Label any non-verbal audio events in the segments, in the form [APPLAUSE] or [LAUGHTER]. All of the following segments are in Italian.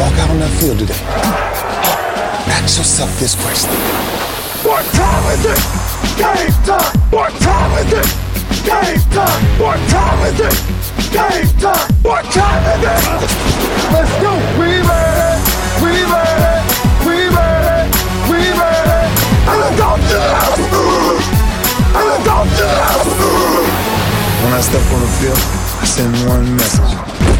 walk out on that field today, ask yourself this question. What time is it? Game time! What time is it? Game time! What time is it? Game time! What time is it? Let's go! We! We ready! We ready! We ready! And let's go to the house! And let's go to the! When I step on the field, I send one message.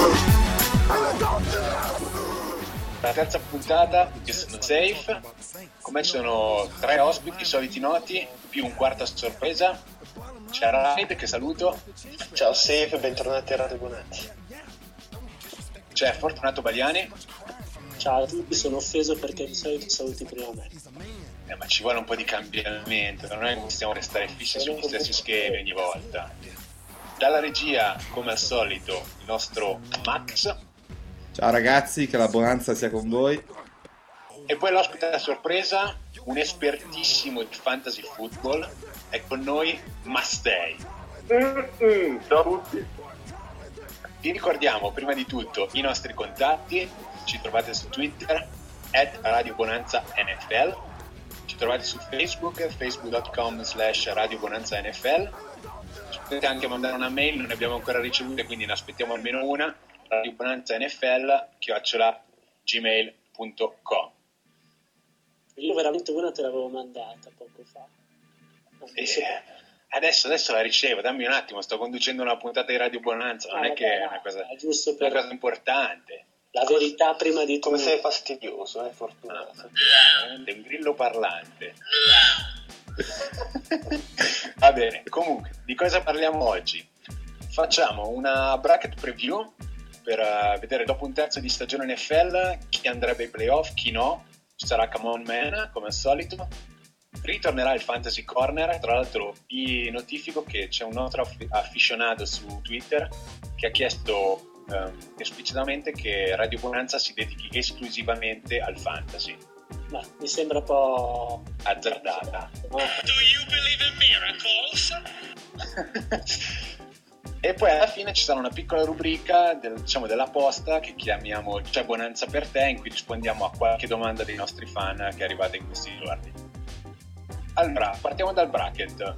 La terza puntata di Sono Safe, come ci sono tre ospiti soliti noti, più un quarto a sorpresa. C'è Raid che saluto, Ciao Safe, bentornati a Radio Bonazzi. c'è Fortunato Bagliani, Ciao a tutti, sono offeso perché di solito saluti prima me. eh, ma ci vuole un po' di cambiamento, non è che possiamo restare fissi sugli stessi schemi ogni volta. Dalla regia, come al solito, il nostro Max, Ciao ragazzi, che la bonanza sia con voi. e poi l'ospite a sorpresa, un espertissimo di fantasy football, è con noi Mastei. Ciao a tutti. Vi ricordiamo prima di tutto i nostri contatti, ci trovate su Twitter, at Radio Bonanza NFL, ci trovate su Facebook, facebook.com slash Radio Bonanza NFL, ci potete anche mandare una mail, non ne abbiamo ancora ricevute, quindi ne aspettiamo almeno una, Radio Bonanza NFL, chiocciola gmail.com. Io veramente una te l'avevo mandata poco fa. E adesso, adesso la ricevo, dammi un attimo, sto conducendo una puntata di Radio Bonanza, non Ah, è che vabbè, è una cosa, è giusto una per cosa importante. la verità prima di Come tutto. sei fastidioso, eh, Fortunato. Veramente un grillo parlante. [LAUGHS] Va bene, comunque, di cosa parliamo oggi? Facciamo una bracket preview per eh, vedere dopo un terzo di stagione NFL chi andrebbe ai playoff, chi no. Ci sarà Come On Man, come al solito. Ritornerà il Fantasy Corner, tra l'altro vi notifico che c'è un aff- afficionato su Twitter che ha chiesto ehm, esplicitamente che Radio Bonanza si dedichi esclusivamente al fantasy Ma mi sembra un po'... azzardata. [LAUGHS] no? [LAUGHS] e poi alla fine ci sarà una piccola rubrica del- diciamo, della posta che chiamiamo C'è Bonanza per te, in cui rispondiamo a qualche domanda dei nostri fan che è arrivata in questi giorni. Allora, partiamo dal bracket.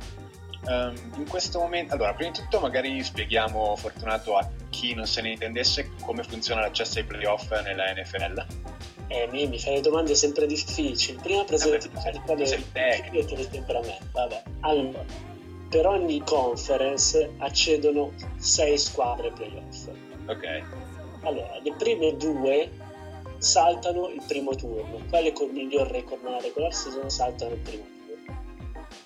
Ehm, in questo momento, allora, prima di tutto magari spieghiamo, Fortunato, a chi non se ne intendesse come funziona l'accesso ai playoff nella NFL. Eh, mi, mi fai le domande sempre difficili. Prima presenti Vabbè, di quelle sei tecnico. te le sempre a me. Vabbè. Allora, per ogni conference accedono sei squadre playoff. Ok, Allora, le prime due saltano il primo turno, quelle con il miglior record nella regular season saltano il primo turno.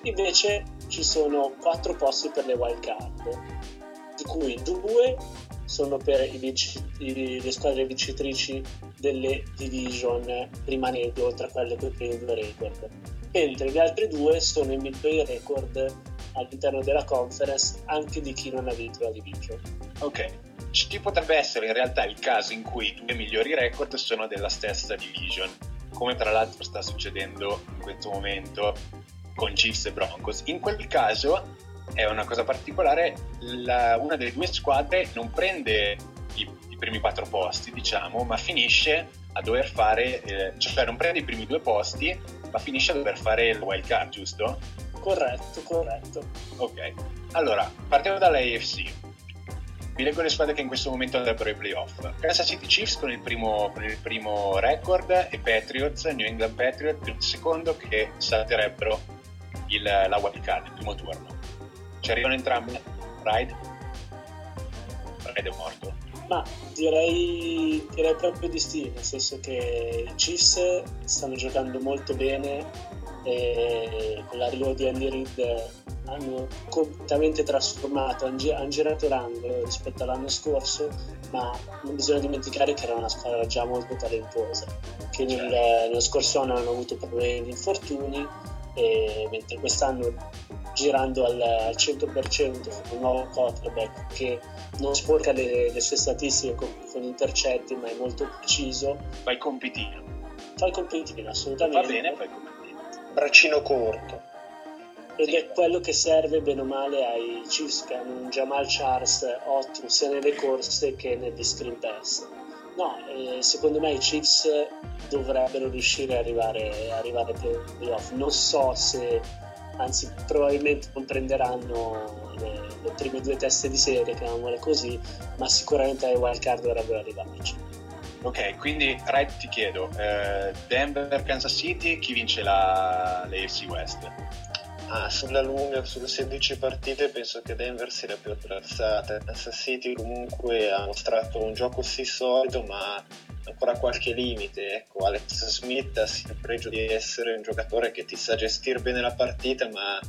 Invece ci sono quattro posti per le wild card, di cui due sono per i vinci- i- le squadre vincitrici delle division rimanenti oltre a quelle con i primi due record, mentre gli altri due sono i migliori record all'interno della conference anche di chi non ha vinto la division. ok. Ci potrebbe essere in realtà il caso in cui i due migliori record sono della stessa division, come tra l'altro sta succedendo in questo momento con Chiefs e Broncos. In quel caso è una cosa particolare, la- una delle due squadre non prende i, i primi quattro posti, diciamo, ma finisce a dover fare, eh, cioè non prende i primi due posti, ma finisce a dover fare il wild card, giusto? Corretto, corretto. Ok, allora partiamo dalla AFC. Vi leggo le squadre che in questo momento andrebbero ai playoff. Kansas City Chiefs con il primo, con il primo record e Patriots, New England Patriots il secondo che salterebbero il, la wild card, il primo turno. Ci arrivano entrambe? Ride? ed è morto. Ma direi, direi proprio di sì, nel senso che i Chiefs stanno giocando molto bene e con l'arrivo di Andy Reid hanno completamente trasformato, hanno, gi- hanno girato l'angolo rispetto all'anno scorso, ma non bisogna dimenticare che era una squadra già molto talentuosa, che nel, nello scorso anno hanno avuto problemi di infortuni, e mentre quest'anno girando al, al 100% con un nuovo quarterback che non sporca le, le sue statistiche con, con intercetti ma è molto preciso Fai compitino. fa il compitino Va assolutamente bene, fai compitino. Braccino corto. ed è quello che serve bene o male ai Chiefs che hanno un Jamal Charles ottimo sia nelle corse che negli screen pass. No, eh, secondo me i Chiefs dovrebbero riuscire ad arrivare, arrivare ai playoff. Non so se anzi probabilmente non prenderanno le, le prime due teste di serie chiamiamole così ma sicuramente ai wild card dovrebbero arrivarci Ok, quindi Red ti chiedo, eh, Denver, Kansas City, chi vince la, l'AFC West? Ah, sulla lunga, sulle 16 partite penso che Denver sia la più attrezzata. Kansas City comunque ha mostrato un gioco sì solido ma ancora qualche limite. Ecco, Alex Smith ha il pregio di essere un giocatore che ti sa gestire bene la partita ma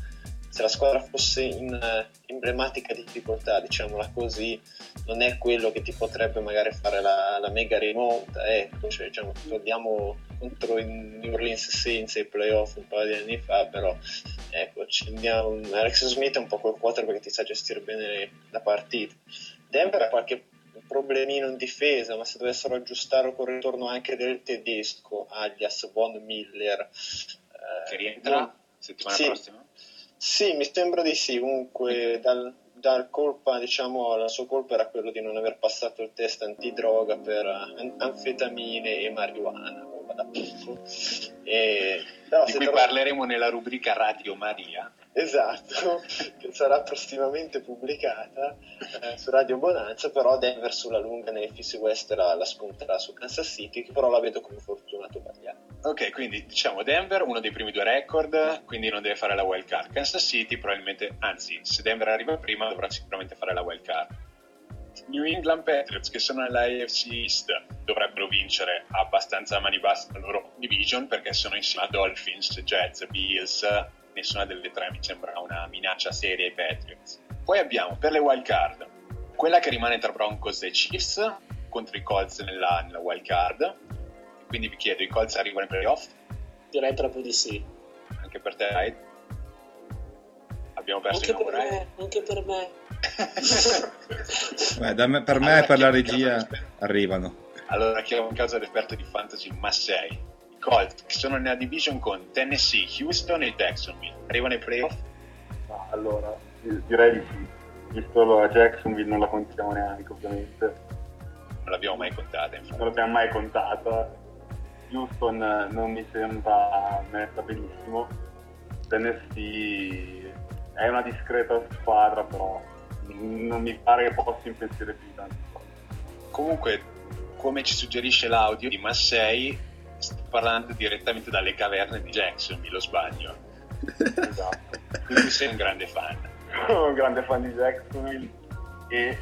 se la squadra fosse in eh, emblematica difficoltà, diciamola così, non è quello che ti potrebbe magari fare la, la mega rimonta. Ecco, cioè, diciamo, torniamo contro i New Orleans Saints ai playoff un paio di anni fa, però ecco, andiamo- Alex Smith è un po' quel quarterback che ti sa gestire bene la partita. Denver ha qualche problemino in difesa, ma se dovessero aggiustare col ritorno anche del tedesco, alias Von Miller, eh, Che rientra non- settimana sì. prossima? Sì, mi sembra di sì. Comunque, dal, dal colpa, diciamo, la sua colpa era quello di non aver passato il test antidroga per an- anfetamine e marijuana. E, però Di cui torna- parleremo nella rubrica Radio Maria. Esatto, [LAUGHS] che sarà prossimamente pubblicata eh, su Radio Bonanza, però Denver sulla lunga FIS West la, la spunterà su Kansas City, che però la vedo come fortunato Bagliano. Ok, quindi diciamo Denver, uno dei primi due record, quindi non deve fare la wild card. Kansas City probabilmente, anzi, se Denver arriva prima dovrà sicuramente fare la wild card. New England Patriots, che sono nella AFC East, dovrebbero vincere abbastanza a mani basse la loro division perché sono insieme a Dolphins, Jets, Bills. Nessuna delle tre mi sembra una minaccia seria ai Patriots. Poi abbiamo per le wild card quella che rimane tra Broncos e Chiefs contro i Colts nella, nella wild card. Quindi vi chiedo, i Colts arrivano ai playoff? direi proprio di sì Anche per te, Hyde? Abbiamo perso anche il per me anche per me [LAUGHS] Beh, da me- per me Allora, e per la in regia arrivano. Allora chiamo in causa l'esperto di fantasy Massei. Che sono nella division con Tennessee, Houston e Jacksonville. Arrivano ai playoff? Ma allora, di- direi di sì. Visto la Jacksonville non la contiamo neanche, ovviamente. Non l'abbiamo mai contata, infatti. Non l'abbiamo mai contata. Houston eh, non mi sembra messa benissimo. Tennessee è una discreta squadra, però non mi pare che possa impensire più di tanto. Comunque, come ci suggerisce l'audio di Massei, sto parlando direttamente dalle caverne di Jacksonville, lo sbaglio. Esatto. Quindi sei un grande fan. Sono un grande fan di Jacksonville e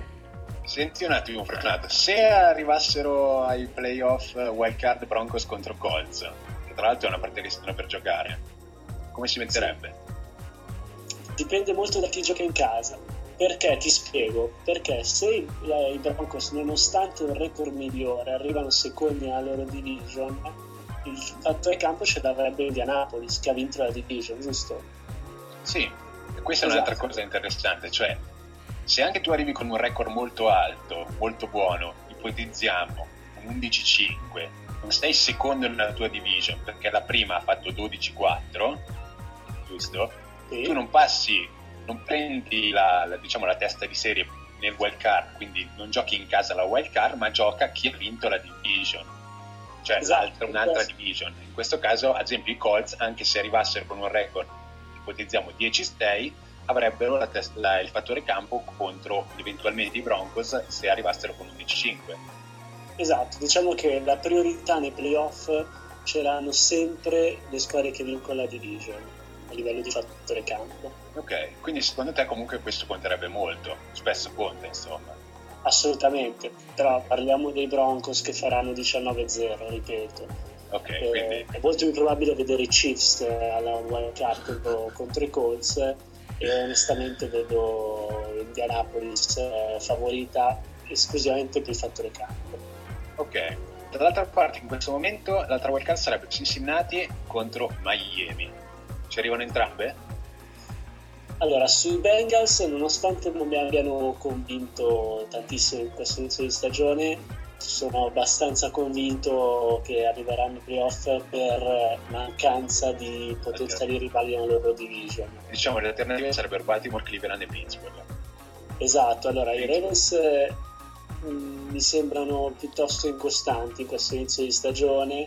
Senti un attimo, Fortunato, se arrivassero ai playoff wild card Broncos contro Colts, che tra l'altro è una partita che si stanno per giocare, come si metterebbe? dipende molto da chi gioca in casa. Perché ti spiego? Perché se i, Broncos, nonostante un record migliore, arrivano secondi nella loro division, il fattore campo ce l'avrebbe Indianapolis che ha vinto la division, giusto? Sì, e questa è Esatto. un'altra cosa interessante, cioè se anche tu arrivi con un record molto alto, molto buono, ipotizziamo un 11-5, non sei secondo nella tua division perché la prima ha fatto 12-4, giusto? Sì. Tu non passi, non prendi la, la- diciamo, la testa di serie nel wild card, quindi non giochi in casa la wild card, ma gioca chi ha vinto la division, cioè Esatto, un'altra questo. division. In questo caso, ad esempio, i Colts, anche se arrivassero con un record, ipotizziamo 10-6, avrebbero la test- la- il fattore campo contro eventualmente i Broncos se arrivassero con 11-5. Esatto, diciamo che la priorità nei playoff ce l'hanno sempre le squadre che vincono la division a livello di fattore campo. Ok, quindi secondo te comunque questo conterebbe molto, spesso conta insomma. Assolutamente, però parliamo dei Broncos che faranno 19-0, ripeto. Ok, Eh, quindi è molto improbabile vedere i Chiefs eh, alla wild card contro, i Colts e onestamente vedo Indianapolis eh, favorita esclusivamente per il fattore campo. Ok. Dall'altra parte, in questo momento, l'altra wildcard sarebbe Cincinnati contro Miami. Ci arrivano entrambe? Allora, sui Bengals, nonostante non mi abbiano convinto tantissimo in questo inizio di stagione, sono abbastanza convinto che arriveranno ai playoff per mancanza di potenziali rivali nella loro division. Diciamo le alternative sarebbero Baltimore, Cleveland e Pittsburgh. Esatto, allora i Ravens mh, mi sembrano piuttosto incostanti in questo inizio di stagione.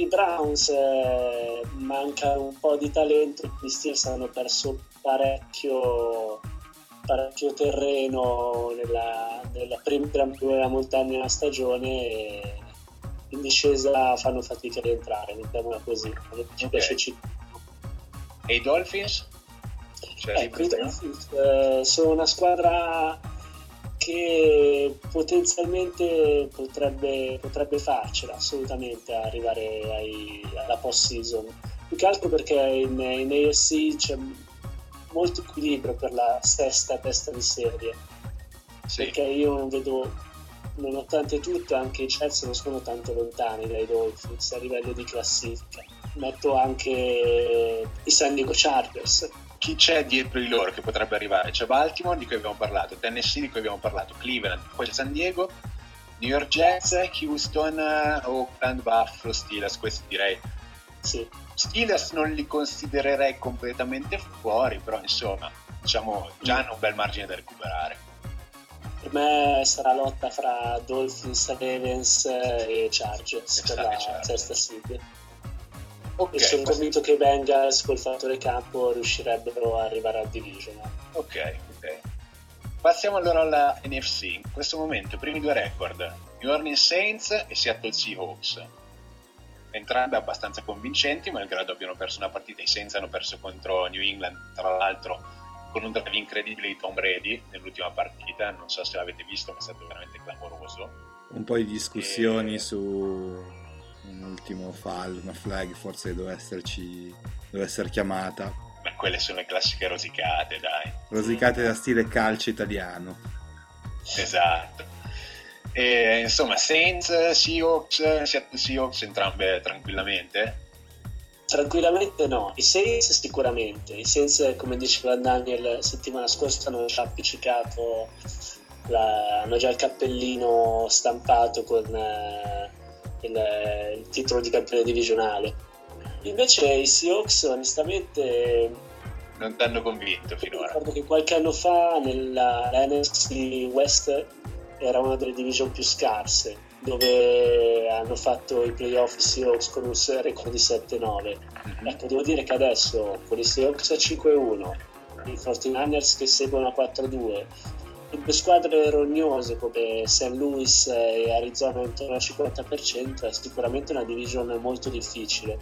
I Browns eh, manca un po' di talento, gli Steelers hanno perso parecchio, parecchio terreno nella, nella prima, prima montagna della stagione e in discesa fanno fatica a rientrare, mettiamola così. Ci Ok. piace ci- E i Dolphins? Cioè, Ecco, i Dolphins eh, sono una squadra che potenzialmente potrebbe, potrebbe farcela assolutamente arrivare ai- alla post season. Più che altro perché in, in AFC c'è molto equilibrio per la sesta testa di serie. sì. Perché io non vedo, nonostante tutto, anche i Jets non sono tanto lontani dai Dolphins a livello di classifica. Metto anche i San Diego Chargers, Chi c'è dietro di loro che potrebbe arrivare? C'è Baltimore, di cui abbiamo parlato, Tennessee, di cui abbiamo parlato, Cleveland, poi c'è San Diego, New York Jets, Houston, eh, Oakland, Buffalo, Steelers. Questi direi sì. Steelers non li considererei completamente fuori, però insomma, diciamo, già hanno un bel margine da recuperare. Per me sarà lotta fra Dolphins, Ravens e Chargers per la sesta seed. Ok, E sono convinto che i Bengals col fattore campo riuscirebbero a arrivare al division. ok, ok. Passiamo allora alla NFC. In questo momento, i primi due record, New Orleans Saints e Seattle Seahawks. Entrambe abbastanza convincenti, malgrado abbiano perso una partita. I Saints hanno perso contro New England, tra l'altro con un drive incredibile di Tom Brady nell'ultima partita. Non so se l'avete visto, ma è stato veramente clamoroso. Un po' di discussioni E- su un ultimo fall, una flag forse doveva esserci, doveva essere chiamata. Ma quelle sono le classiche rosicate, dai. Rosicate da stile calcio italiano. Esatto. E, insomma, Saints, Seahawks, Seahawks entrambe tranquillamente. Tranquillamente no, i Saints sicuramente. I Saints, come diceva Daniel settimana scorsa, hanno già appiccicato, la- hanno già il cappellino stampato con eh, il, il titolo di campione divisionale. Invece i Seahawks, onestamente, Non ti hanno convinto finora. ricordo che qualche anno fa nella la NFC West era una delle division più scarse, dove hanno fatto i playoff i Seahawks con un record di 7-9. Mhm. Ecco, devo dire che adesso con i Seahawks a 5-1, i 49ers che seguono a 4-2, e due squadre rognose come St. Louis e Arizona intorno al 50%, è sicuramente una division molto difficile.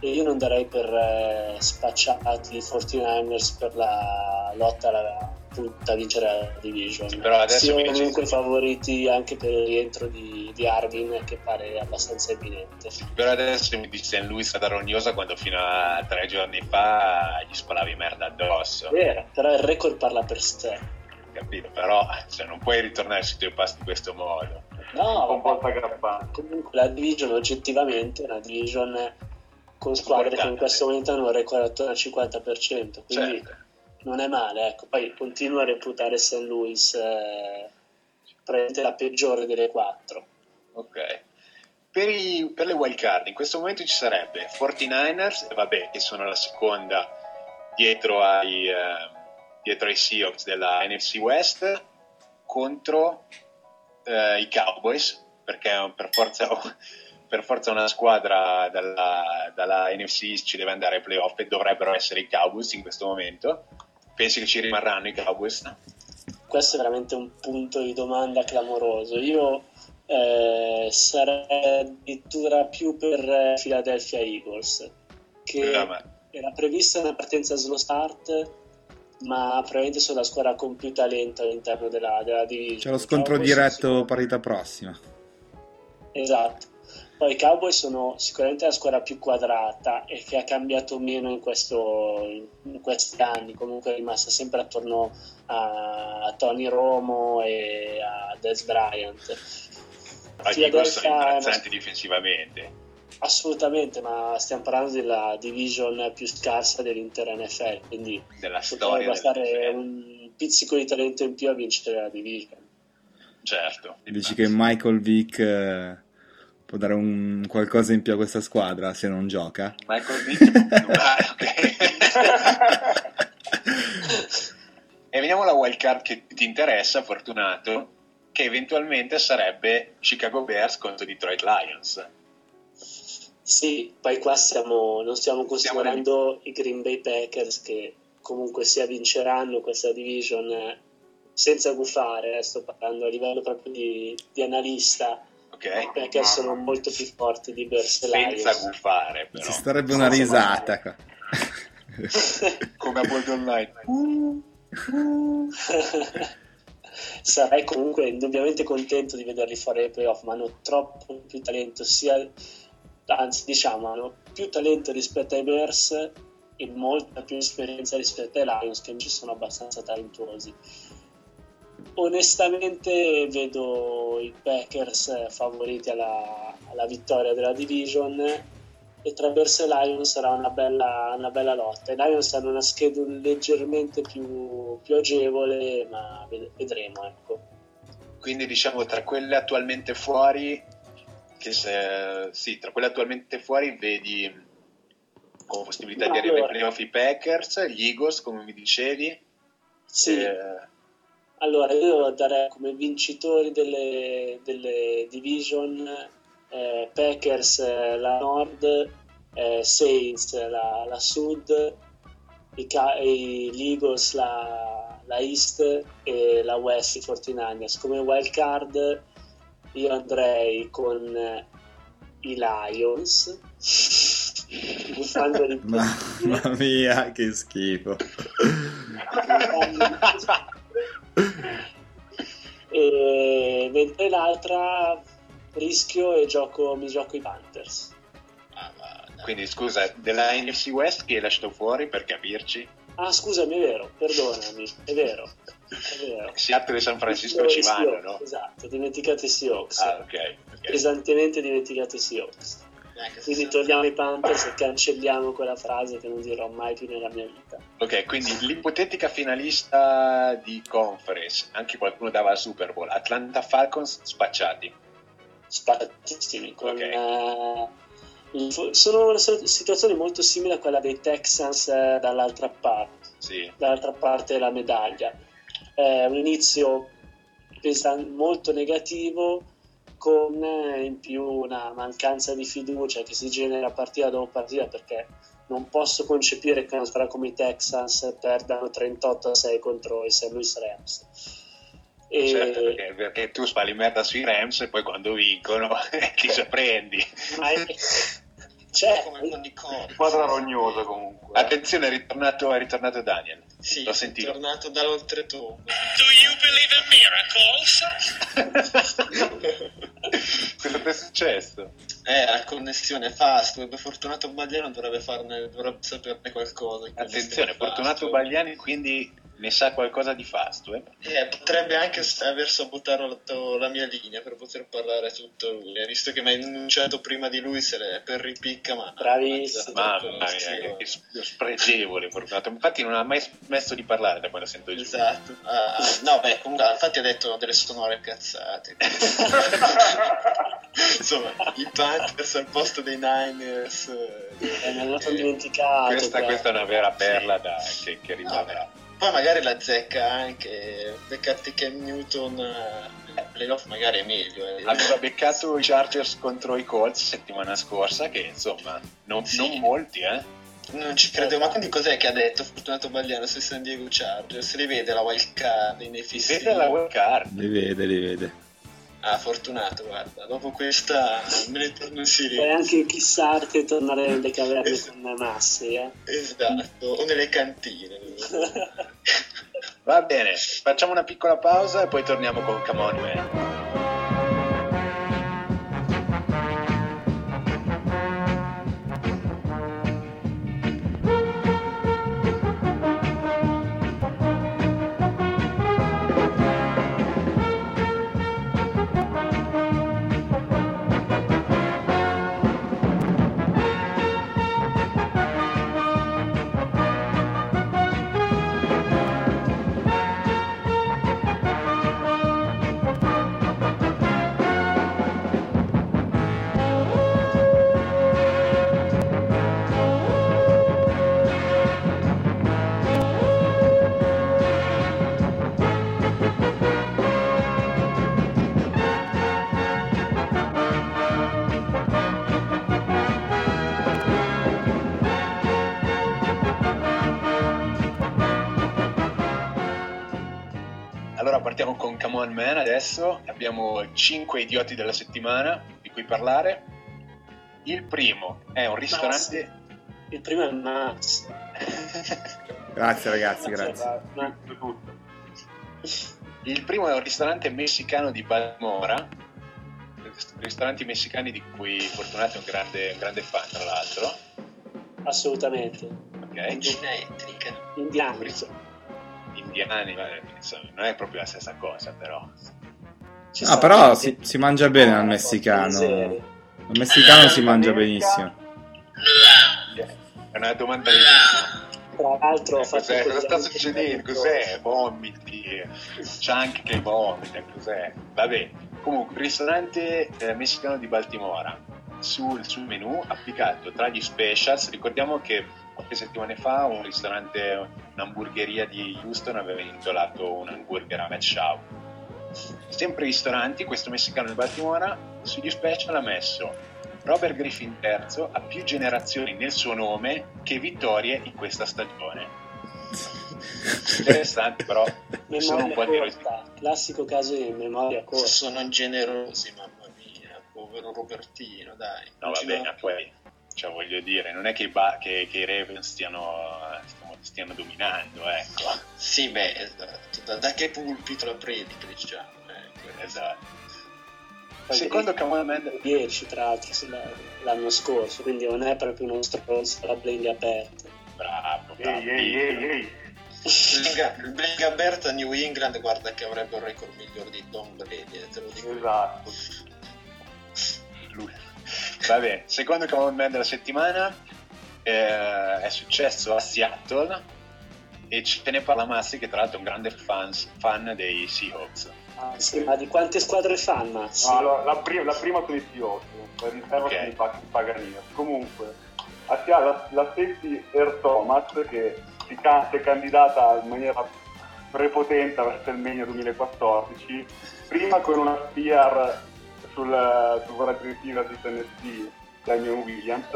E io non darei per eh, spacciati i 49ers per la lotta alla punta a vincere la division. Però adesso Siano mi dici- comunque favoriti anche per il rientro di, di Arvin, che pare abbastanza imminente. Però adesso mi dice St. Louis è stata rognosa quando fino a tre giorni fa gli spalavi merda addosso. Vero, però il record parla per sé. Capito? Però cioè, non puoi ritornare sui tuoi passi in questo modo. No, un po' aggrappante. comunque la division oggettivamente è una division con squadre che in Importante. questo momento hanno un record attorno al 50%, quindi Certo. non è male. Ecco. Poi continuo a reputare St. Louis eh, probabilmente la peggiore delle quattro. Ok. Per, i- per le wild card in questo momento ci sarebbe 49ers, e vabbè, che sono la seconda dietro ai, eh, dietro ai Seahawks della NFC West, contro eh, i Cowboys, perché per forza, [LAUGHS] per forza una squadra dalla, dalla NFC East ci deve andare ai playoff e dovrebbero essere i Cowboys in questo momento. Pensi che ci rimarranno i Cowboys? Questo è veramente un punto di domanda clamoroso. Io eh, sarei addirittura più per eh, Philadelphia Eagles, che era prevista una partenza slow start ma probabilmente sono la squadra con più talento all'interno della, della division. C'è lo scontro Cowboys diretto sono- parità prossima. Esatto. Poi i Cowboys sono sicuramente la squadra più quadrata e che ha cambiato meno in, questo- in questi anni, comunque è rimasta sempre attorno a Tony Romo e a Des Bryant. Gli Eagles sono è una- imbarazzanti difensivamente. Assolutamente, ma stiamo parlando della division più scarsa dell'intera NFL, quindi Della potrebbe storia bastare del un pizzico di talento in più a vincere la division. Certo. Dici che Michael Vick eh, può dare un qualcosa in più a questa squadra se non gioca? Michael Vick [LAUGHS] ah, ok. e veniamo alla wild card che ti interessa, Fortunato, che eventualmente sarebbe Chicago Bears contro Detroit Lions. Sì, poi qua stiamo, non stiamo considerando i Green Bay Packers che comunque sia vinceranno questa division eh, senza gufare, eh, sto parlando a livello proprio di, di analista, Ok? i Packers sono molto più forti di e Senza gufare, però. Ci starebbe una risata qua. [LAUGHS] Come a Bold Online. [LAUGHS] Sarei comunque indubbiamente contento di vederli fuori ai playoff, ma hanno troppo più talento, sia, anzi diciamo, hanno più talento rispetto ai Bears e molta più esperienza rispetto ai Lions che invece sono abbastanza talentuosi. Onestamente vedo i Packers favoriti alla, alla vittoria della division e tra Bears e Lions sarà una bella, una bella lotta. I Lions hanno una schedule leggermente più, più agevole, ma ved- vedremo. Ecco. Quindi diciamo tra quelle attualmente fuori, che se, sì, tra quelle attualmente fuori vedi con possibilità di arrivare ai playoff i Packers, gli Eagles, come mi dicevi. Sì, eh, allora io darei come vincitori delle, delle division eh, Packers eh, la Nord, eh, Saints la, la Sud, i, Ca- i- gli Eagles la, la East e la West i 49ers. Come wild card io andrei con eh, i Lions. po' di- Mamma mia, che schifo. e mentre l'altra rischio e gioco, mi gioco i Panthers. Ah, quindi scusa, della NFC West che hai lasciato fuori per capirci? Ah, scusami, è vero, perdonami, è vero, è vero. Seattle e San Francisco I ci vanno, no? Esatto, dimenticate i Seahawks. Ah, ok. ok. Pesantemente dimenticate i Seahawks. Quindi togliamo i Panthers e cancelliamo quella frase che non dirò mai più nella mia vita. Ok, quindi l'ipotetica finalista di conference, anche qualcuno dava al Super Bowl, Atlanta Falcons spacciati. Sparatissimi. Con, Ok. eh, il- sono una situazione molto simile a quella dei Texans eh, dall'altra parte. Sì, dall'altra parte della medaglia. È un inizio pesan- molto negativo con eh, in più una mancanza di fiducia che si genera partita dopo partita perché non posso concepire che una squadra come i Texans perdano 38 a 6 contro i St. Louis Rams. E- certo, perché, perché tu spali merda sui Rams e poi quando vincono [LAUGHS] ti sorprendi. ma è- cioè, come con i Colts. Squadra rognosa comunque. Attenzione, è ritornato, è ritornato Daniel. Sì, L'ho è sentito. tornato dall'oltretomba. Cosa [LAUGHS] ti è successo? Eh, la connessione Fastweb, Fortunato Bagliano dovrebbe farne, dovrebbe saperne qualcosa. Attenzione, Fortunato Bagliani quindi ne sa qualcosa di Fastweb. Eh, potrebbe anche aver sabotato la mia linea per poter parlare tutto lui, eh, visto che mi ha enunciato prima di lui se le per ripicca, ma Bravissimo. Mamma mia, che, che sp- spregevole Fortunato. Infatti non ha mai smesso di parlare da quando sento giù. Esatto. Ah, no, beh, comunque, infatti ha detto delle sonore cazzate. [LAUGHS] Insomma, i Panthers al posto dei Niners. eh, me eh, sono dimenticato. Questa, questa è una vera perla da- che, che rimarrà. Poi magari la zecca anche, beccati Cam Newton, eh, playoff magari è meglio. eh. Aveva beccato i Chargers contro i Colts settimana scorsa, che insomma, non, Sì. non molti, eh. Non ci credevo, ma quindi cos'è che ha detto Fortunato Bagliano sui San Diego Chargers? Si rivede la wild card nei fissi? Vede la wild card. Li vede, li vede. Ah, fortunato, guarda, dopo questa me ne torno in E Siria. anche chissà anche tornare nelle caverne Es- con Massi, eh. Esatto, o nelle cantine. [LAUGHS] Va bene, facciamo una piccola pausa e poi torniamo con Come partiamo con Come On Man adesso. Abbiamo 5 idioti della settimana di cui parlare. Il primo è un ristorante. Il primo è Max. [LAUGHS] Grazie ragazzi, grazie. Il primo è un ristorante messicano di Balmora. Ristoranti messicani di cui Fortunato è un grande, un grande fan, tra l'altro. Assolutamente. Ok? Cucina etnica. Indiano. Indiani, ma, insomma, non è proprio la stessa cosa, però. Ci Ah, però anche- si, si mangia bene al messicano. Al messicano si mangia benissimo. È una domanda legittima. Tra l'altro fatto Cos'è? Cosa sta succedendo? Cos'è? Vomiti, Chunk che vomita, cos'è? Vabbè, comunque, ristorante eh, messicano di Baltimora. Sul, sul menù applicato tra gli specials, ricordiamo che qualche settimane fa un ristorante, un'hamburgeria di Houston aveva intitolato un hamburger a Matt Shaw. Sempre ristoranti, questo messicano di Baltimora, sugli special ha messo Robert Griffin III ha più generazioni nel suo nome che vittorie in questa stagione. Interessante, però sono un po' Memoria corta. Classico caso di memoria corta. Sono generosi, mamma mia. Povero Robertino, dai. No, va bene, poi, cioè, voglio dire, non è che i, ba- che- che i Ravens stiano, stiano, stiano dominando, ecco. Sì, beh, esatto. Da, da che pulpito la predica, diciamo. ecco. Esatto. Poi Secondo On Man, 10 tra l'altro l'anno scorso, quindi non è proprio uno stronzo la bling aperta. bravo, bravo. Ehi, ehi, ehi, Il Blinga a New England, guarda che avrebbe un record migliore di Tom Brady, eh, te lo dico. Esatto. Lui. Vabbè, secondo Come On Man della settimana eh, è successo a Seattle e ce ne parla Massi che tra l'altro è un grande fans- fan dei Seahawks. Ah, sì, ma di quante squadre fa il Mazzi? No, allora, la, pri- la prima sono i Seahawks, la riserva Ok. sono i Pac- Paganini. Comunque, a Sia- la, la safety Air Thomas che si, è candidata in maniera prepotente verso il Mania 2014, prima con una spear sul, sul wide receiver di Tennessee, Damian Williams,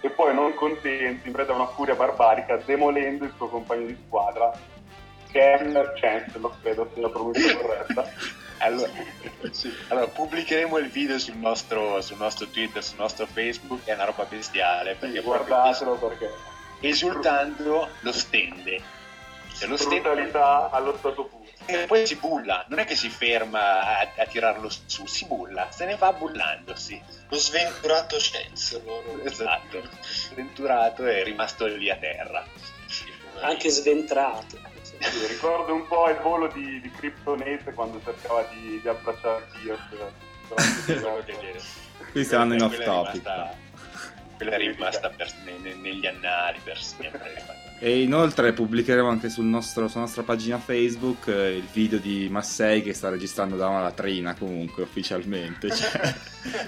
e poi non contenti, in preda a una furia barbarica, demolendo il suo compagno di squadra, Ken Chancellor, credo sia la pronuncia corretta. Allora, [LAUGHS] sì, allora, pubblicheremo il video sul nostro, sul nostro Twitter, sul nostro Facebook, è una roba bestiale, perché Sì, guardatelo perché esultando lo stende. Cioè, lo stende allo stato puro. E poi si bulla, non è che si ferma a, a tirarlo su, si bulla, se ne va bullandosi. Lo sventurato Chancellor. Esatto, sventurato e è rimasto lì a terra. Anche sventrato. Sì, ricordo un po' il volo di, di Kryptonite quando cercava di, di abbracciare [LAUGHS] Pierce. Qui stiamo andando off Quella è topic. rimasta- Quella è rimasta per- ne- ne- negli annali per sempre. E inoltre pubblicheremo anche sul nostro- sulla nostra pagina Facebook eh, il video di Massei che sta registrando da una latrina comunque ufficialmente. Cioè,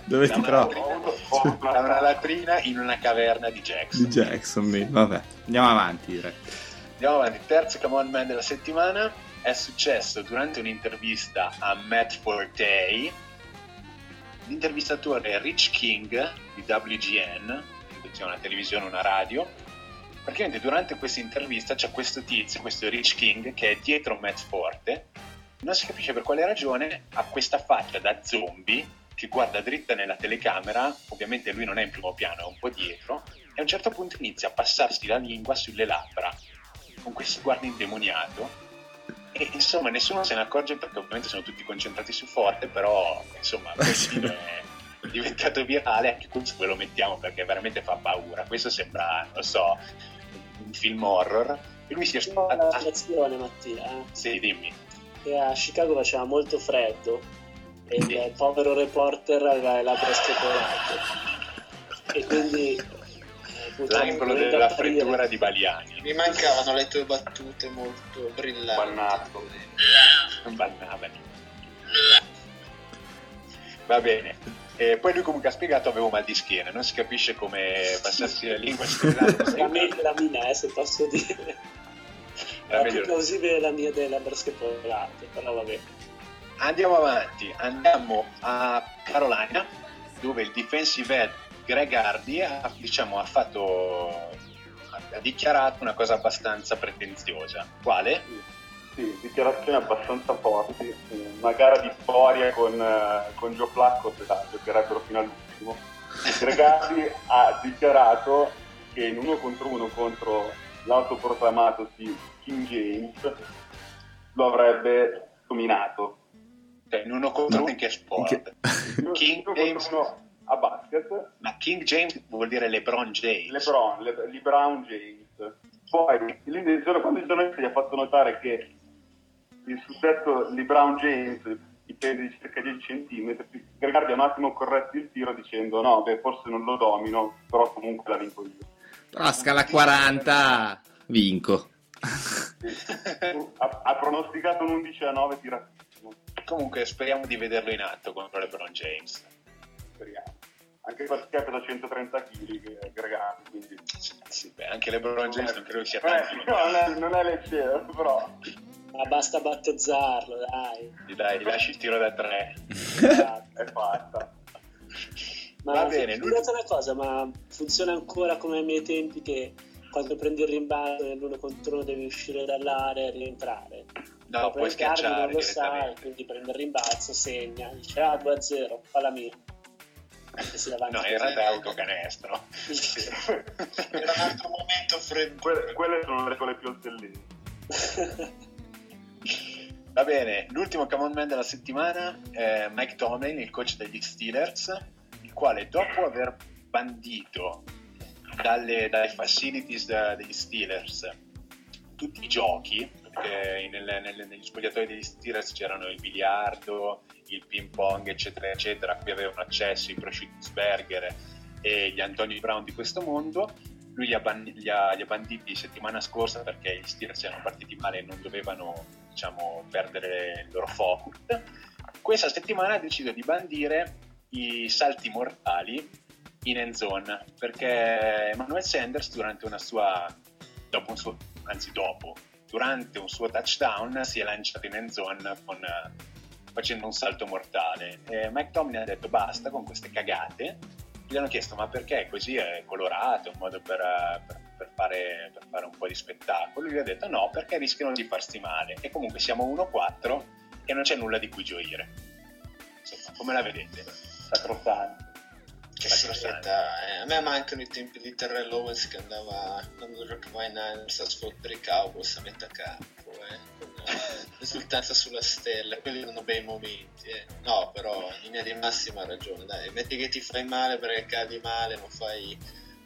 [LAUGHS] dove Da ti trovi? Da una latrina in una caverna di Jackson. Di Jackson, vabbè, andiamo avanti direi. Andiamo avanti, terzo Come On Man della settimana è successo durante un'intervista a Matt Forte. L'intervistatore è Rich King di WGN, credo sia una televisione, una radio. Praticamente durante questa intervista c'è questo tizio, questo Rich King, che è dietro Matt Forte, non si capisce per quale ragione ha questa faccia da zombie che guarda dritta nella telecamera, ovviamente lui non è in primo piano, è un po' dietro, e a un certo punto inizia a passarsi la lingua sulle labbra, con questo sguardo indemoniato. E insomma nessuno se ne accorge perché ovviamente sono tutti concentrati su Forte, però insomma questo [LAUGHS] è diventato virale, anche questo ve lo mettiamo perché veramente fa paura. Questo sembra, non so, un film horror. E lui si è Ho una sparato. spiegazione Mattia, eh, Sì, dimmi. che a Chicago faceva molto freddo e Sì. il povero reporter aveva le labbra scopolate e quindi L'angolo della freddura di Baliani. Mi mancavano le tue battute molto brillanti. Bannato. Non bannavano. Va bene. E poi lui comunque ha spiegato avevo mal di schiena, non si capisce come passarsi la lingua. [LAUGHS] Era meglio la mia, eh, se posso dire. Era Era più plausibile la mia delle labbra scopolate, però vabbè. Andiamo avanti, andiamo a Carolina, dove il defensive head Greg Hardy ha, diciamo, ha fatto ha dichiarato una cosa abbastanza pretenziosa. Quale? Sì, dichiarazioni abbastanza forti. Una gara di storia con, eh, con Joe Flacco se la giocherebbero fino all'ultimo. Gregari [LAUGHS] ha dichiarato che in uno contro uno contro l'autoproclamato di King James lo avrebbe dominato. Cioè, in uno contro No. uno in che sport? In King James, uno a basket, ma King James vuol dire LeBron James. LeBron, Le- LeBron James. Poi l'intenzione quando il giornalista gli ha fatto notare che il suddetto LeBron James dipende di circa 10 cm, Gregardi ha un attimo corretto il tiro dicendo no, beh, forse non lo domino, però comunque la vinco io. Però a scala 40 vinco. ha, ha pronosticato un 11 a 9 tiratissimo, Comunque speriamo di vederlo in atto contro LeBron James. speriamo. Anche perché pesa 130 kg Gregardi, quindi... Sì, beh, anche LeBron James non credo che sia Non è, tanto. [LAUGHS] non è, non è leggero, però... Ma basta battezzarlo, dai. Dai, lasci il tiro da tre. è fatta. Ma Va bene, scusate una cosa, ma funziona ancora come ai miei tempi che quando prendi il rimbalzo nell'uno contro uno devi uscire dall'area e rientrare? No, puoi Perché Cardi schiacciare non lo sa, direttamente. quindi prende il rimbalzo, segna, dice ah 2-0, fa la mia. No, in realtà è autocanestro. Era un altro momento freddo. Que- quelle sono le regole più altellenti. Va bene, l'ultimo come on man della settimana è Mike Tomlin, il coach degli Steelers, il quale dopo aver bandito dalle, dalle facilities da- degli Steelers tutti i giochi, perché nelle- nelle- negli spogliatoi degli Steelers c'erano il biliardo, il ping pong, eccetera, eccetera, a cui avevano accesso i prosciuttisberger e gli Antonio Brown di questo mondo. Lui li ha, ban- ha- ha banditi settimana scorsa perché gli Steelers erano partiti male e non dovevano diciamo, perdere il loro focus. Questa settimana ha deciso di bandire i salti mortali in end zone perché Emmanuel Sanders durante una sua dopo un suo anzi dopo durante un suo touchdown si è lanciato in end zone con, facendo un salto mortale. E Mike Tomlin ha detto basta con queste cagate. Gli hanno chiesto ma perché così è colorato è un modo per, eh, per- per fare, per fare un po' di spettacolo? Lui ha detto no perché rischiano di farsi male. E comunque siamo 1-4 e non c'è nulla di cui gioire. Insomma come la vedete? sacrosanto. Che serietà, eh. A me mancano i tempi di Terrell Owens che andava quando giocava ai Niners a sfottere i Cowboys a metà campo, eh, eh, [LAUGHS] esultanza sulla stella, quelli erano bei momenti. eh. No, però in linea di massima ha ragione, dai, metti che ti fai male perché cadi male, non fai,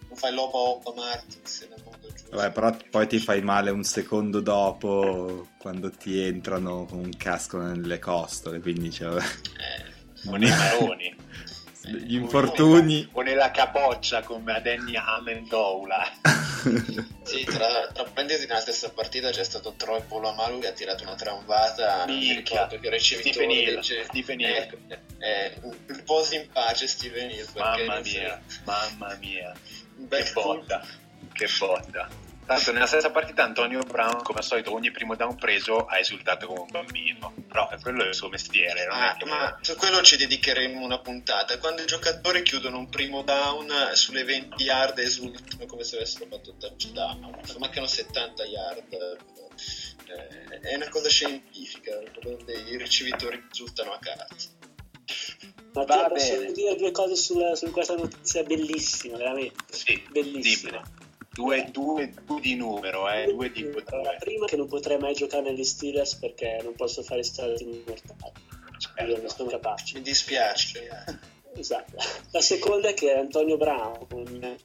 non fai l'Opa Opa Martins nel mondo giusto. Vabbè, però poi ti fai male un secondo dopo quando ti entrano con un casco nelle costole, quindi cioè. Eh, o nei maroni [LAUGHS] gli infortuni. o nella capoccia come a Danny Amendola [LAUGHS] Sì, tra, tra parentesi nella stessa partita c'è stato Troy Polamalu che ha tirato una tramvata, non mi Minchia. ricordo che ricevitore Stephen Hill. Stephen Hill. Eh, riposi in pace Steven Hill. mamma non mia mamma mia che botta che botta tanto nella stessa partita Antonio Brown come al solito ogni primo down preso ha esultato come un bambino però quello è il suo mestiere non Ah, è ma su quello ci dedicheremo una puntata. Quando i giocatori chiudono un primo down eh, sulle 20 yard esultano come se avessero fatto un touchdown. Mancano 70 yard. Eh, È una cosa scientifica, dove i ricevitori risultano a cazzo. Mattia, Va posso bene. dire due cose su questa notizia bellissima, veramente. Sì, Bellissima. dimmene. Due, due, due di numero, eh, due di La due. prima che non potrei mai giocare negli Steelers perché non posso fare salti mortali. Io non sono capace. Mi dispiace. Esatto. La seconda è che Antonio Brown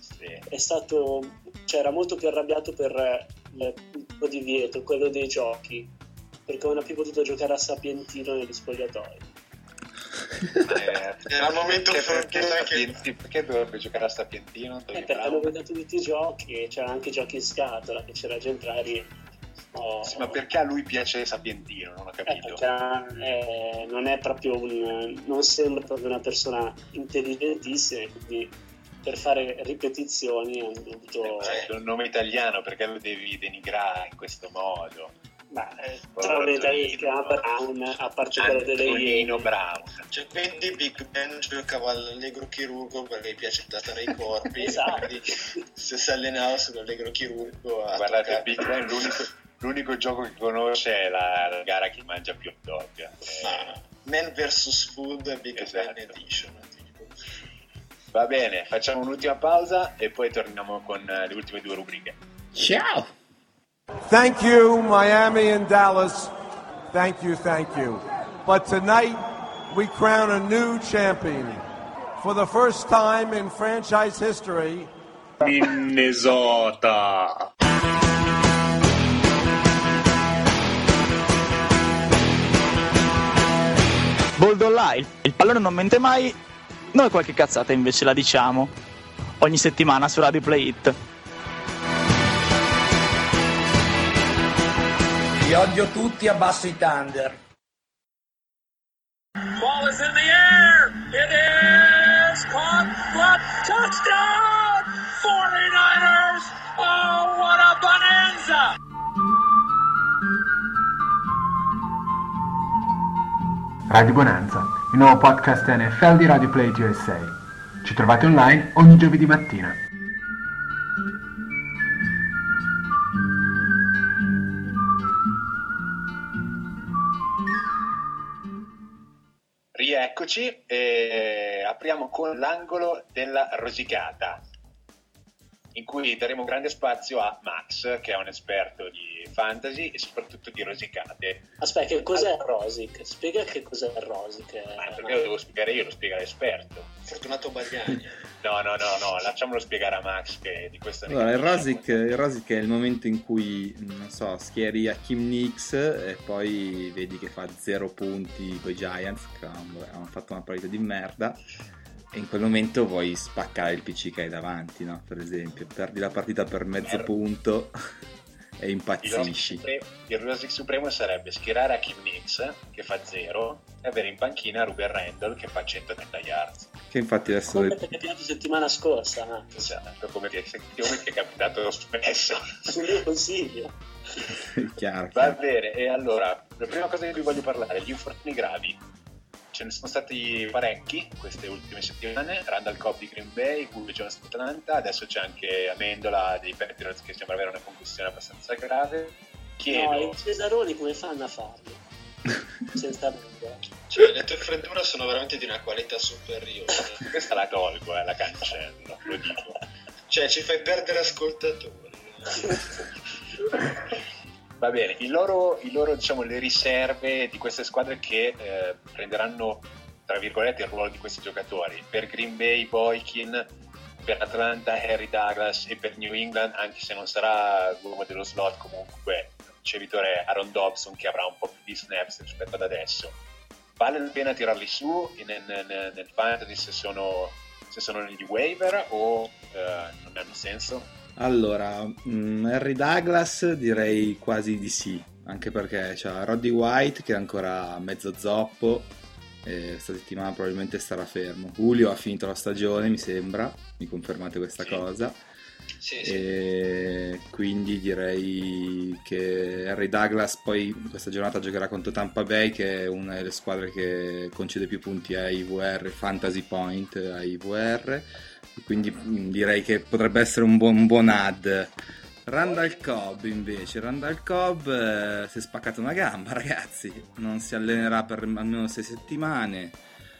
Sì. è stato, cioè era molto più arrabbiato per il tipo di divieto, quello dei giochi, perché non ha più potuto giocare a Sapientino negli spogliatoi. Eh, Era il momento perché, perché, perché dovrebbe giocare a Sapientino? Eh, perché hanno venduto tutti i giochi e c'era anche giochi in scatola che c'era Gentari. Oh, Sì, ma perché a lui piace Sapientino? Non ho eh, capito. perché eh, non è proprio un non sembra proprio una persona intelligentissima quindi per fare ripetizioni hanno dovuto È un nome italiano, perché lo devi denigrare in questo modo? Ma eh, tra le chiama Brown a parte quello delle Brown. Cioè, quindi Big Ben giocava all'allegro chirurgo perché gli piace datare i corpi. [LAUGHS] Esatto. quindi se si allenava sull'allegro chirurgo Guardate, toccare- Big Ben l'unico, l'unico gioco che conosce è la, la gara che mangia più. Eh, Ah, Man vs Food Big Esatto. Ben Edition. Va bene, facciamo un'ultima pausa e poi torniamo con le ultime due rubriche. Ciao! Thank you, Miami and Dallas. Thank you, thank you. But tonight, we crown a new champion. For the first time in franchise history, Minnesota! Boldo là, il, il pallone non mente mai, noi qualche cazzata invece la diciamo. Ogni settimana su Radio Play It. Vi odio tutti, abbasso i Thunder. Ball is in the air. It is caught. What touchdown! 49ers! Oh, what a bonanza! Radio Bonanza, il nuovo podcast NFL di Radio Play USA. Ci trovate online ogni giovedì mattina. Rieccoci e apriamo con l'angolo della rosicata, in cui daremo grande spazio a Max, che è un esperto di fantasy e soprattutto di rosicate. aspetta che cos'è il Rosic spiega che cos'è il Rosic Ma perché lo devo spiegare io, lo spiega l'esperto. Fortunato Bagliani. No, no, no, no, lasciamolo spiegare a Max che di questo ne Allora, il Rosic, il Rosic è il momento in cui, non so, schieri a Kim Nix e poi vedi che fa zero punti con i Giants, che hanno hanno fatto una partita di merda, e in quel momento vuoi spaccare il PC che hai davanti, no? Per esempio, perdi la partita per mezzo Merda. punto e Il Rosic, impazzisci. Supremo, il Rosic Supremo sarebbe schierare a Kim Nix, che fa 0, e avere in panchina Ruben Randall, che fa 130 yards. Che infatti adesso... come ti è capitato settimana scorsa Max, Esatto, come ti, come ti è capitato spesso. [LAUGHS] sul mio consiglio chiaro, Va chiaro. bene, e allora, la prima cosa di cui voglio parlare, gli infortuni gravi. Ce ne sono stati parecchi queste ultime settimane, Randall Cobb di Green Bay, Julio Jones di Atlanta, adesso c'è anche Amendola dei Patriots che sembra avere una concussione abbastanza grave. Chiedo, no i Cesaroni come fanno a farlo [LAUGHS] senza nulla Cioè, le tue freddure sono veramente di una qualità superiore. [LAUGHS] questa la tolgo, eh, la cancello, lo dico. Cioè, ci fai perdere ascoltatori. [LAUGHS] Va bene, i loro, i loro, diciamo, le riserve di queste squadre che eh, prenderanno, tra virgolette, il ruolo di questi giocatori. Per Green Bay, Boykin, per Atlanta, Harry Douglas e per New England, anche se non sarà l'uomo dello slot, comunque ricevitore Aaron Dobson che avrà un po' più di snaps rispetto ad adesso. Vale la pena tirarli su nel, nel, nel fantasy se sono, se sono negli waiver o eh, non hanno senso? Allora, mm, Harry Douglas direi quasi di sì, anche perché c'è Roddy White che è ancora mezzo zoppo, questa settimana probabilmente starà fermo. Julio ha finito la stagione, mi sembra, mi confermate questa Sì. cosa, Sì, sì. quindi direi che Harry Douglas poi questa giornata giocherà contro Tampa Bay che è una delle squadre che concede più punti a IVR, Fantasy Point a IVR, quindi mm, direi che potrebbe essere un buon, un buon ad. Randall Cobb invece, Randall Cobb eh, si è spaccato una gamba [LAUGHS] ragazzi, non si allenerà per almeno sei settimane,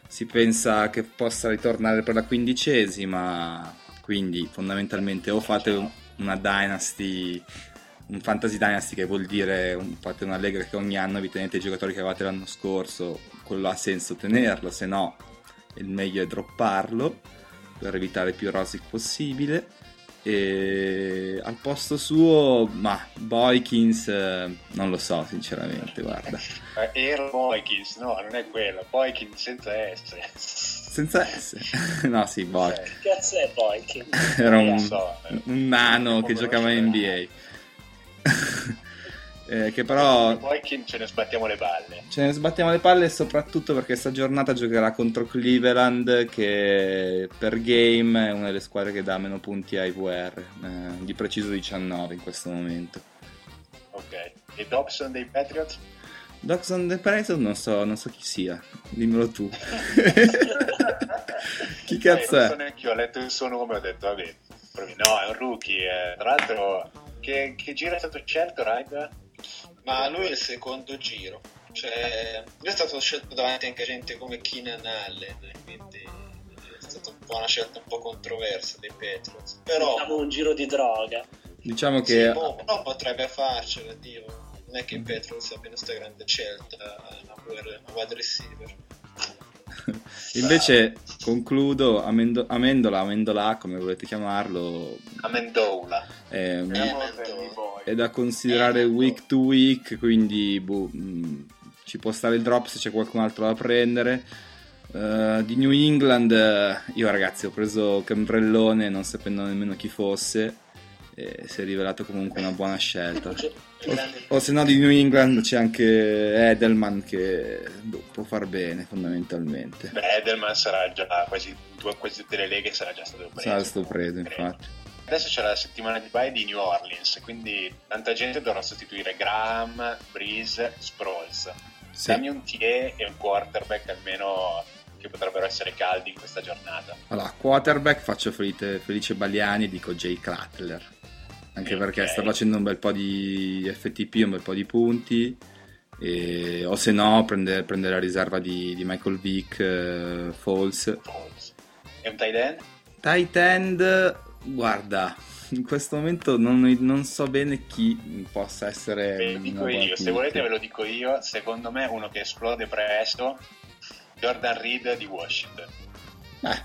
si pensa che possa ritornare per la quindicesima, quindi fondamentalmente o fate un- una Dynasty, un Fantasy Dynasty che vuol dire un- fate una lega che ogni anno vi tenete i giocatori che avevate l'anno scorso, quello ha senso tenerlo, se no il meglio è dropparlo per evitare più rosic possibile. E al posto suo, ma Boykins, eh, non lo so sinceramente, guarda. Eh, Era Boykins, no, non è quello. Boykins senza S. Senza S. [LAUGHS] no, sì, Boykins. Che cazzo è? Che... Era un, so, eh. un nano che giocava in NBA. [LAUGHS] Eh, che però Boykins ce ne sbattiamo le balle. ce ne sbattiamo le palle soprattutto perché sta giornata giocherà contro Cleveland che per game è una delle squadre che dà meno punti ai VR, eh, di preciso 19 in questo momento. Ok. E Dobson dei Patriots? Doxon the Predator non so, non so chi sia, dimmelo tu. [LAUGHS] chi cazzo Eh, non è? so neanche io, ho letto il suo nome e ho detto, vabbè, no, è un rookie. eh. Tra l'altro, che, che giro è stato scelto, Raid? Ma lui è il secondo giro. Cioè, lui è stato scelto davanti anche a gente come Keenan Allen, quindi è stata un po' una scelta un po' controversa dei Patriots. Però, Facciamo un giro di droga. Diciamo sì, che boh, però potrebbe farcela, Dio. Non è che i Patriots abbiano questa grande scelta a avere una wide receiver. [LAUGHS] invece concludo Amendo- Amendola, Amendola come volete chiamarlo, Amendola. è, Chiamiamolo Danny Boy. è da considerare week to week, quindi boh, mh, ci può stare il drop se c'è qualcun altro da prendere. Eh, di New England, eh, io ragazzi ho preso Cambrellone non sapendo nemmeno chi fosse, e si è rivelato comunque una buona scelta. O, o se no di New England c'è anche Edelman che boh, può far bene fondamentalmente. Beh, Edelman sarà già quasi, due, quasi tutte le leghe sarà già stato preso. Sarà stato preso infatti. Adesso c'è la settimana di bye di New Orleans, quindi tanta gente dovrà sostituire Graham, Breeze, Sproles. Sì. Dammi un TE e un quarterback almeno che potrebbero essere caldi in questa giornata. Allora, quarterback faccio felice, felice Baliani e dico Jay Cutler. Anche Ok. perché sta facendo un bel po' di FTP, un bel po' di punti. E- o se no, prendere, prendere la riserva di, di Michael Vick, eh, Falls. E un tight end? Tight end, guarda, in questo momento non, non so bene chi possa essere. Ve lo dico io, se volete ve lo dico io, secondo me uno che esplode presto, Jordan Reed di Washington. Eh,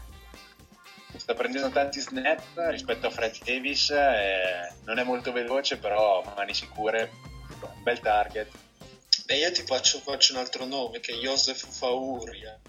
Sta prendendo tanti snap rispetto a Fred Davis, eh, non è molto veloce però mani sicure, un bel target. Beh, io ti faccio, faccio un altro nome che è Joseph Fauria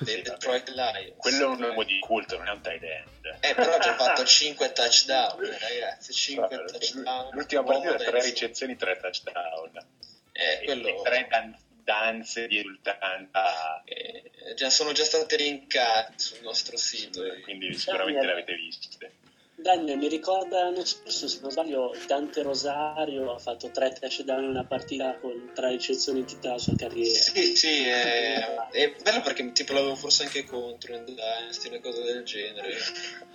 dei Sì. Detroit Lions. Quello è un uomo di culto, non è un tight end. Eh, però ha già [LAUGHS] fatto 5 touchdown, ragazzi. 5 Vabbè, touchdown. L'ultima partita, Uomo tre destro. ricezioni, tre touchdown. Eh, quello... e tre dan- danze di esultanza, eh, già sono già state linkate sul nostro sito. eh. quindi sicuramente le avete viste. Daniel, mi ricorda l'anno scorso, se non sbaglio, Dante Rosario ha fatto tre touchdown in una partita con tre ricezioni in tutta la sua carriera. Sì, sì, è, è bello perché tipo l'avevo forse anche contro in Dynasty, una cosa del genere.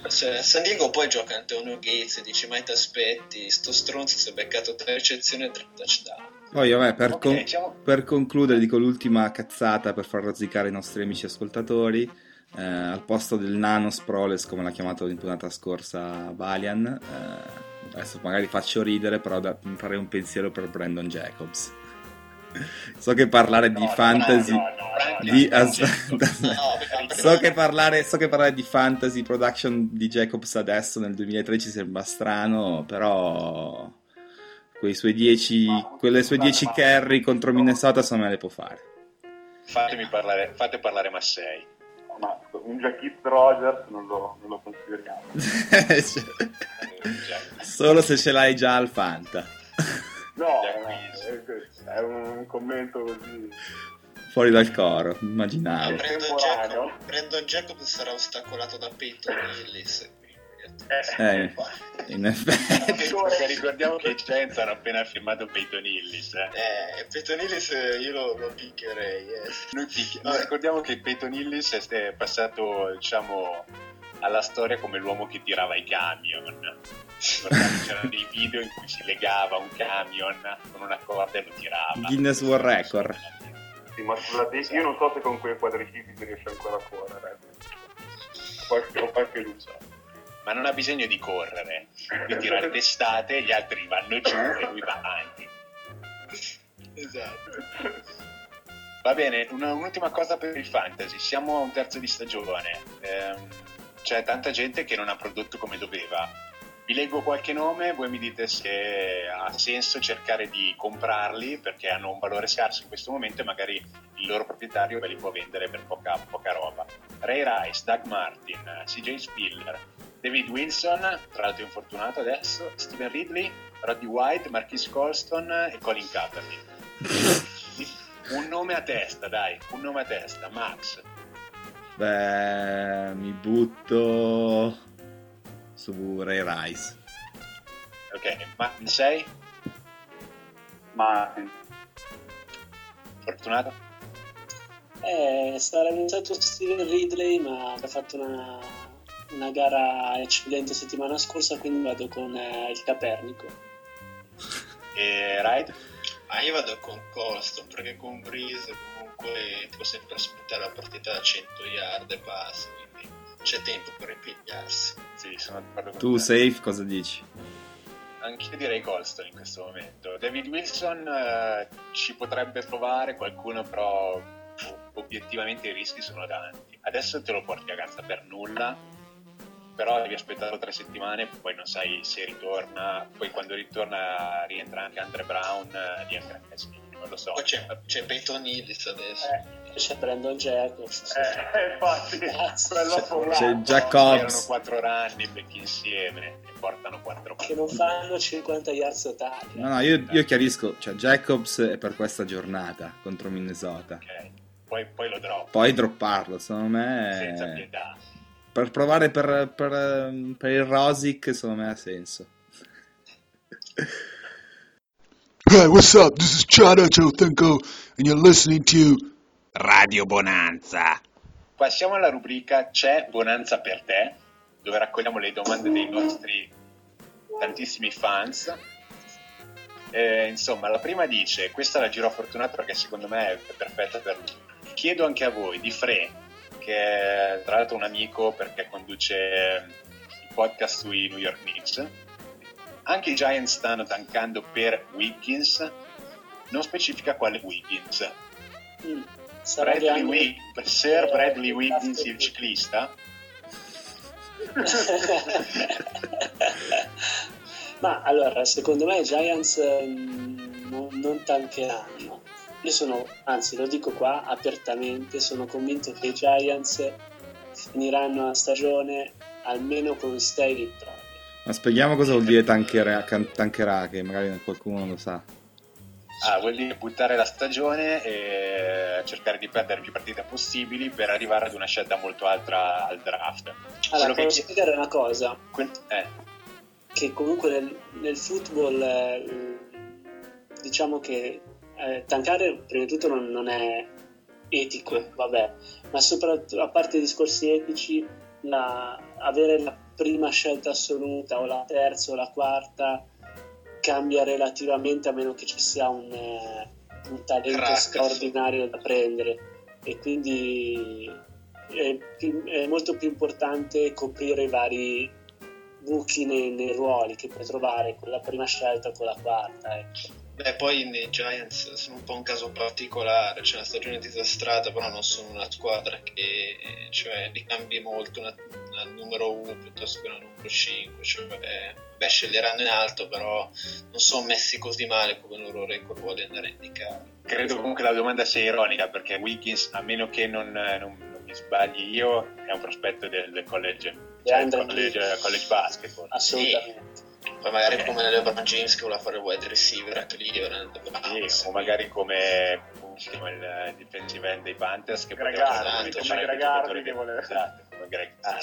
Cioè, a San Diego poi gioca Antonio Gates e dici mai ti aspetti, sto stronzo si è beccato tre ricezioni e tre touchdown. Poi, vabbè, per, Ok, con- siamo- per concludere, dico l'ultima cazzata per far rozzicare i nostri amici ascoltatori. Eh, al posto del nano Sproles, come l'ha chiamato in puntata scorsa Valian, eh, adesso magari faccio ridere, però da- farei un pensiero per Brandon Jacobs. [LAUGHS] So che parlare di fantasy. so che parlare di fantasy production di Jacobs adesso nel 2013 sembra strano, però quei suoi 10, quelle sue 10 carry contro Minnesota secondo me le può fare. Fatemi parlare, fate parlare Massei. Ma un Jackit Rogers non lo, non lo consideriamo. Cioè, [LAUGHS] Solo se ce l'hai già al Fanta. No, è, un commento così. Fuori dal coro, immaginavo. Brandon. Jacob, Brandon Jacob sarà ostacolato da Peyton Hillis. Eh, [LAUGHS] in effetti. Perché ricordiamo che i Giants hanno appena firmato Peyton Hillis. Eh. Eh, Peyton Hillis eh, io lo, lo picchierei. eh. Picchi- no, ricordiamo che Peyton Hillis è passato, diciamo, alla storia come l'uomo che tirava i camion. [LAUGHS] C'erano dei video in cui si legava un camion con una corda e lo tirava. Guinness World Record. Sì, ma scusate, io non so se con quei quadricicli si riesce ancora a correre. Qualche, qualche luce. Ma non ha bisogno di correre. Lui tira [LAUGHS] le testate, gli altri vanno giù e lui va avanti. Esatto. Va bene, una- un'ultima cosa per il fantasy. Siamo a un terzo di stagione. Ehm, c'è tanta gente che non ha prodotto come doveva. Vi leggo qualche nome, voi mi dite se ha senso cercare di comprarli perché hanno un valore scarso in questo momento e magari il loro proprietario ve li può vendere per poca, poca roba. Ray Rice, Doug Martin, CJ Spiller, David Wilson, tra l'altro infortunato adesso, Steven Ridley, Roddy White, Marquis Colston e Colin Kaepernick. [LAUGHS] Un nome a testa, dai, un nome a testa, Max. Beh, mi butto su Ray Rice. Ok, ma sei Martin. fortunato? Eh, sarebbe stato Steven Ridley, ma ha fatto una, una gara eccellente settimana scorsa, quindi vado con eh, il Capernico. E Ride? Ah, io vado con Colston perché con Breeze comunque ti può sempre aspettare la partita da 100 yard e basta, quindi c'è tempo per ripigliarsi. Sì, sono d'accordo con Tu, te. safe, cosa dici? Anch'io direi Colston in questo momento. David Wilson eh, ci potrebbe provare, qualcuno però o- obiettivamente i rischi sono tanti. Adesso te lo porti a casa per nulla, però devi aspettarlo tre settimane, poi non sai se ritorna, poi quando ritorna rientra anche Andre Brown, eh, lì anche non lo so. Poi c'è, c'è Peyton Hillis adesso. C'è Brandon Jacobs. Eh, infatti, quello C'è- c'è Jack Erano quattro anni becchi insieme e portano quattro Che non fanno 50 yards totali. No, no, io, io chiarisco, cioè Jacobs è per questa giornata contro Minnesota. Ok, poi, poi lo drop Poi dropparlo, secondo senza me... pietà. Per provare per, per, per il Rosic, secondo me ha senso. Hey, what's up? This is Chad Ochocinco, and you're listening to Radio Bonanza. Passiamo alla rubrica C'è Bonanza per te, dove raccogliamo le domande dei nostri tantissimi fans. Eh, insomma, la prima dice, questa la giro fortunata perché secondo me è perfetta per lui. Chiedo anche a voi, di Fre, è tra l'altro un amico perché conduce il podcast sui New York Knicks, anche i Giants stanno tankando per Wiggins, non specifica quale Wiggins. Mm. Bradley grande- Wig- Sir Bradley Wiggins, il ciclista? [LAUGHS] Ma allora, secondo me i Giants ehm, non, non tancheranno. Io sono, anzi lo dico qua apertamente, sono convinto che i Giants finiranno la stagione almeno con 6 vittorie. Ma spieghiamo cosa vuol dire tancherà, can- tancherà, che magari qualcuno non lo sa. Ah, vuol dire buttare la stagione e cercare di perdere più partite possibili per arrivare ad una scelta molto alta al draft. Allora, Quello che- spiegare una cosa? quel- eh, che comunque nel, nel football eh, diciamo che eh, tankare prima di tutto non, non è etico, vabbè, ma soprattutto a parte i discorsi etici, la- avere la prima scelta assoluta o la terza o la quarta cambia relativamente a meno che ci sia un, eh, un talento Crack. straordinario da prendere e quindi è, più- è molto più importante coprire i vari buchi nei, nei ruoli che puoi trovare con la prima scelta o con la quarta. Ecco. Beh, poi nei Giants sono un po' un caso particolare, c'è una stagione disastrata, però non sono una squadra che cioè, li cambi molto una, una numero 1 piuttosto che una numero 5, cioè, beh, beh, sceglieranno in alto, però non sono messi così male come il loro record vuole andare a indicare. credo comunque la domanda sia ironica perché Wiggins, a meno che non, non- non mi sbagli io, è un prospetto del, del college, cioè college, college basketball. Assolutamente. Poi magari come LeBron James che voleva fare il wide receiver a Cleveland. Sì, o magari come, come il defensive end dei Panthers che Greg poteva Hardy, tranquillamente come fare il Greg giocatore Hardy che voleva- esatto, come Greg Ah.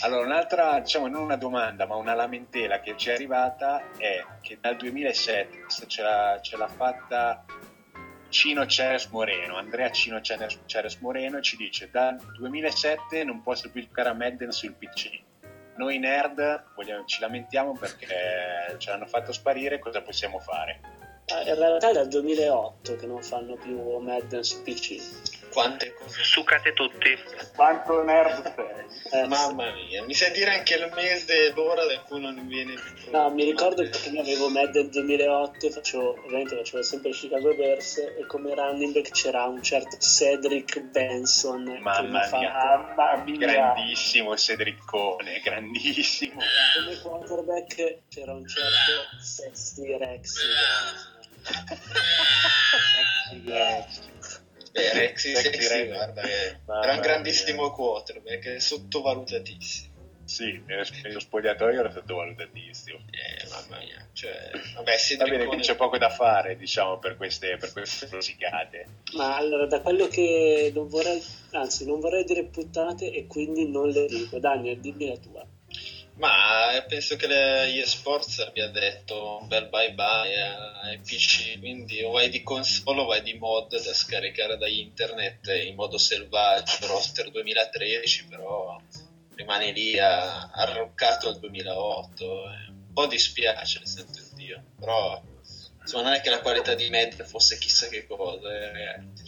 Allora, un'altra, diciamo, non una domanda, ma una lamentela che ci è arrivata è che dal 2007, questa ce l'ha, ce l'ha fatta Cino Ceres Moreno, Andrea Cino Ceres, Ceres Moreno ci dice dal 2007 non posso più giocare a Madden sul PC. Noi nerd vogliamo- ci lamentiamo perché ce l'hanno fatto sparire, cosa possiamo fare? Eh, In realtà è dal 2008 che non fanno più Madden su PC. Quante cose. Sucate tutti. Quanto nerd sei? Eh, Mamma mia, mi sai dire anche il mese e l'ora da cui non viene più No, mi ricordo che io avevo Madden 2008 e facevo, ovviamente facevo sempre il Chicago Bears e come running back c'era un certo Cedric Benson che mi Mamma mia. Mamma mia. Grandissimo Cedriccone, grandissimo. come quarterback c'era un certo Sexy Rex. [LAUGHS] Beh, Rexy Sexy Sexy, Rex. guarda, era un grandissimo quarterback, è sottovalutatissimo. Sì, nello spogliatoio era sottovalutatissimo. Eh, mamma mia, cioè, vabbè, si Va bene che c'è poco da fare, diciamo, per queste, per queste rosicate. Ma allora, da quello che non vorrei, anzi, non vorrei dire puttanate e quindi non le dico. Daniel, dimmi la tua. Ma eh, penso che le eSports abbia detto un bel bye bye ai PC, quindi o vai di console o vai di mod da scaricare da internet in modo selvaggio, roster 2013, però rimane lì arroccato al 2008. eh. Un po' dispiace, sento Dio, però insomma non è che la qualità di Med fosse chissà che cosa, eh, ragazzi.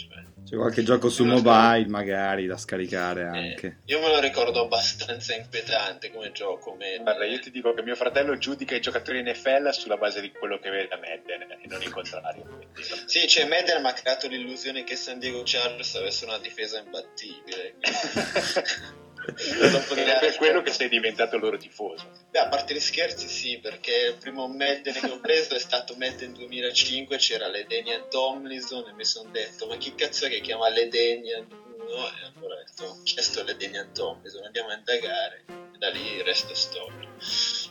C'è qualche gioco su mobile magari da scaricare anche. Io me lo ricordo abbastanza inquietante come gioco. Med. Guarda, io ti dico che mio fratello giudica i giocatori NFL sulla base di quello che vede da Madden e non il contrario. Quindi, Sì, cioè Madden mi ha creato l'illusione che San Diego Chargers avesse una difesa imbattibile. [LAUGHS] È per quello che sei diventato loro tifoso. Beh, a parte gli scherzi, sì, perché il primo Madden che ho preso è stato Madden 2005, c'era Ledenian Tomlinson e mi sono detto, ma chi cazzo è che chiama Ledenian? No, e allora ho detto, c'è sto Ledenian Tomlinson, andiamo a indagare, e da lì resta storia.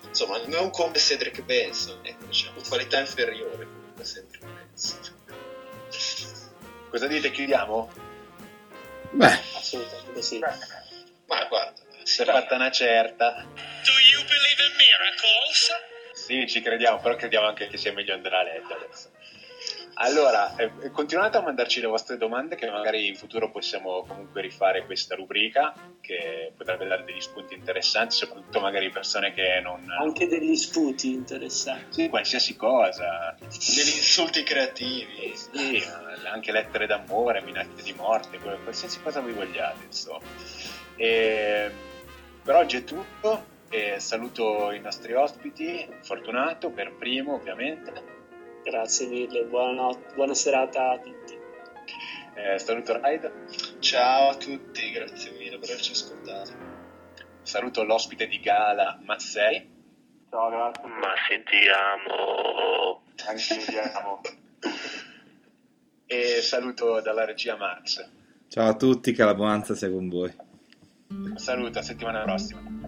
Insomma, non come Cedric Benson, ecco, diciamo, qualità inferiore comunque a Cedric Benson. Cosa dite? Chiudiamo? Beh, Assolutamente sì. Ma guarda, Si è fatta una certa. Do you believe in miracles? Sì, ci crediamo, però crediamo anche che sia meglio andare a letto adesso. Allora, eh, continuate a mandarci le vostre domande che magari in futuro possiamo comunque rifare questa rubrica che potrebbe dare degli spunti interessanti, soprattutto magari persone che non... Anche degli sputi interessanti. Sì, qualsiasi cosa. degli insulti creativi. Sì, anche lettere d'amore, minacce di morte, qualsiasi cosa voi vogliate, insomma. E, per oggi è tutto. E saluto i nostri ospiti, Fortunato per primo ovviamente. Grazie mille, buonanotte, buona serata a tutti. Eh, saluto Raid. Ciao a tutti, grazie mille per averci ascoltato. Saluto l'ospite di gala Mazzei. Ciao, grazie. Ma sentiamo. Anche vediamo. E saluto dalla regia Max. ciao a tutti, che la buonanza sia con voi. Saluto, a settimana prossima.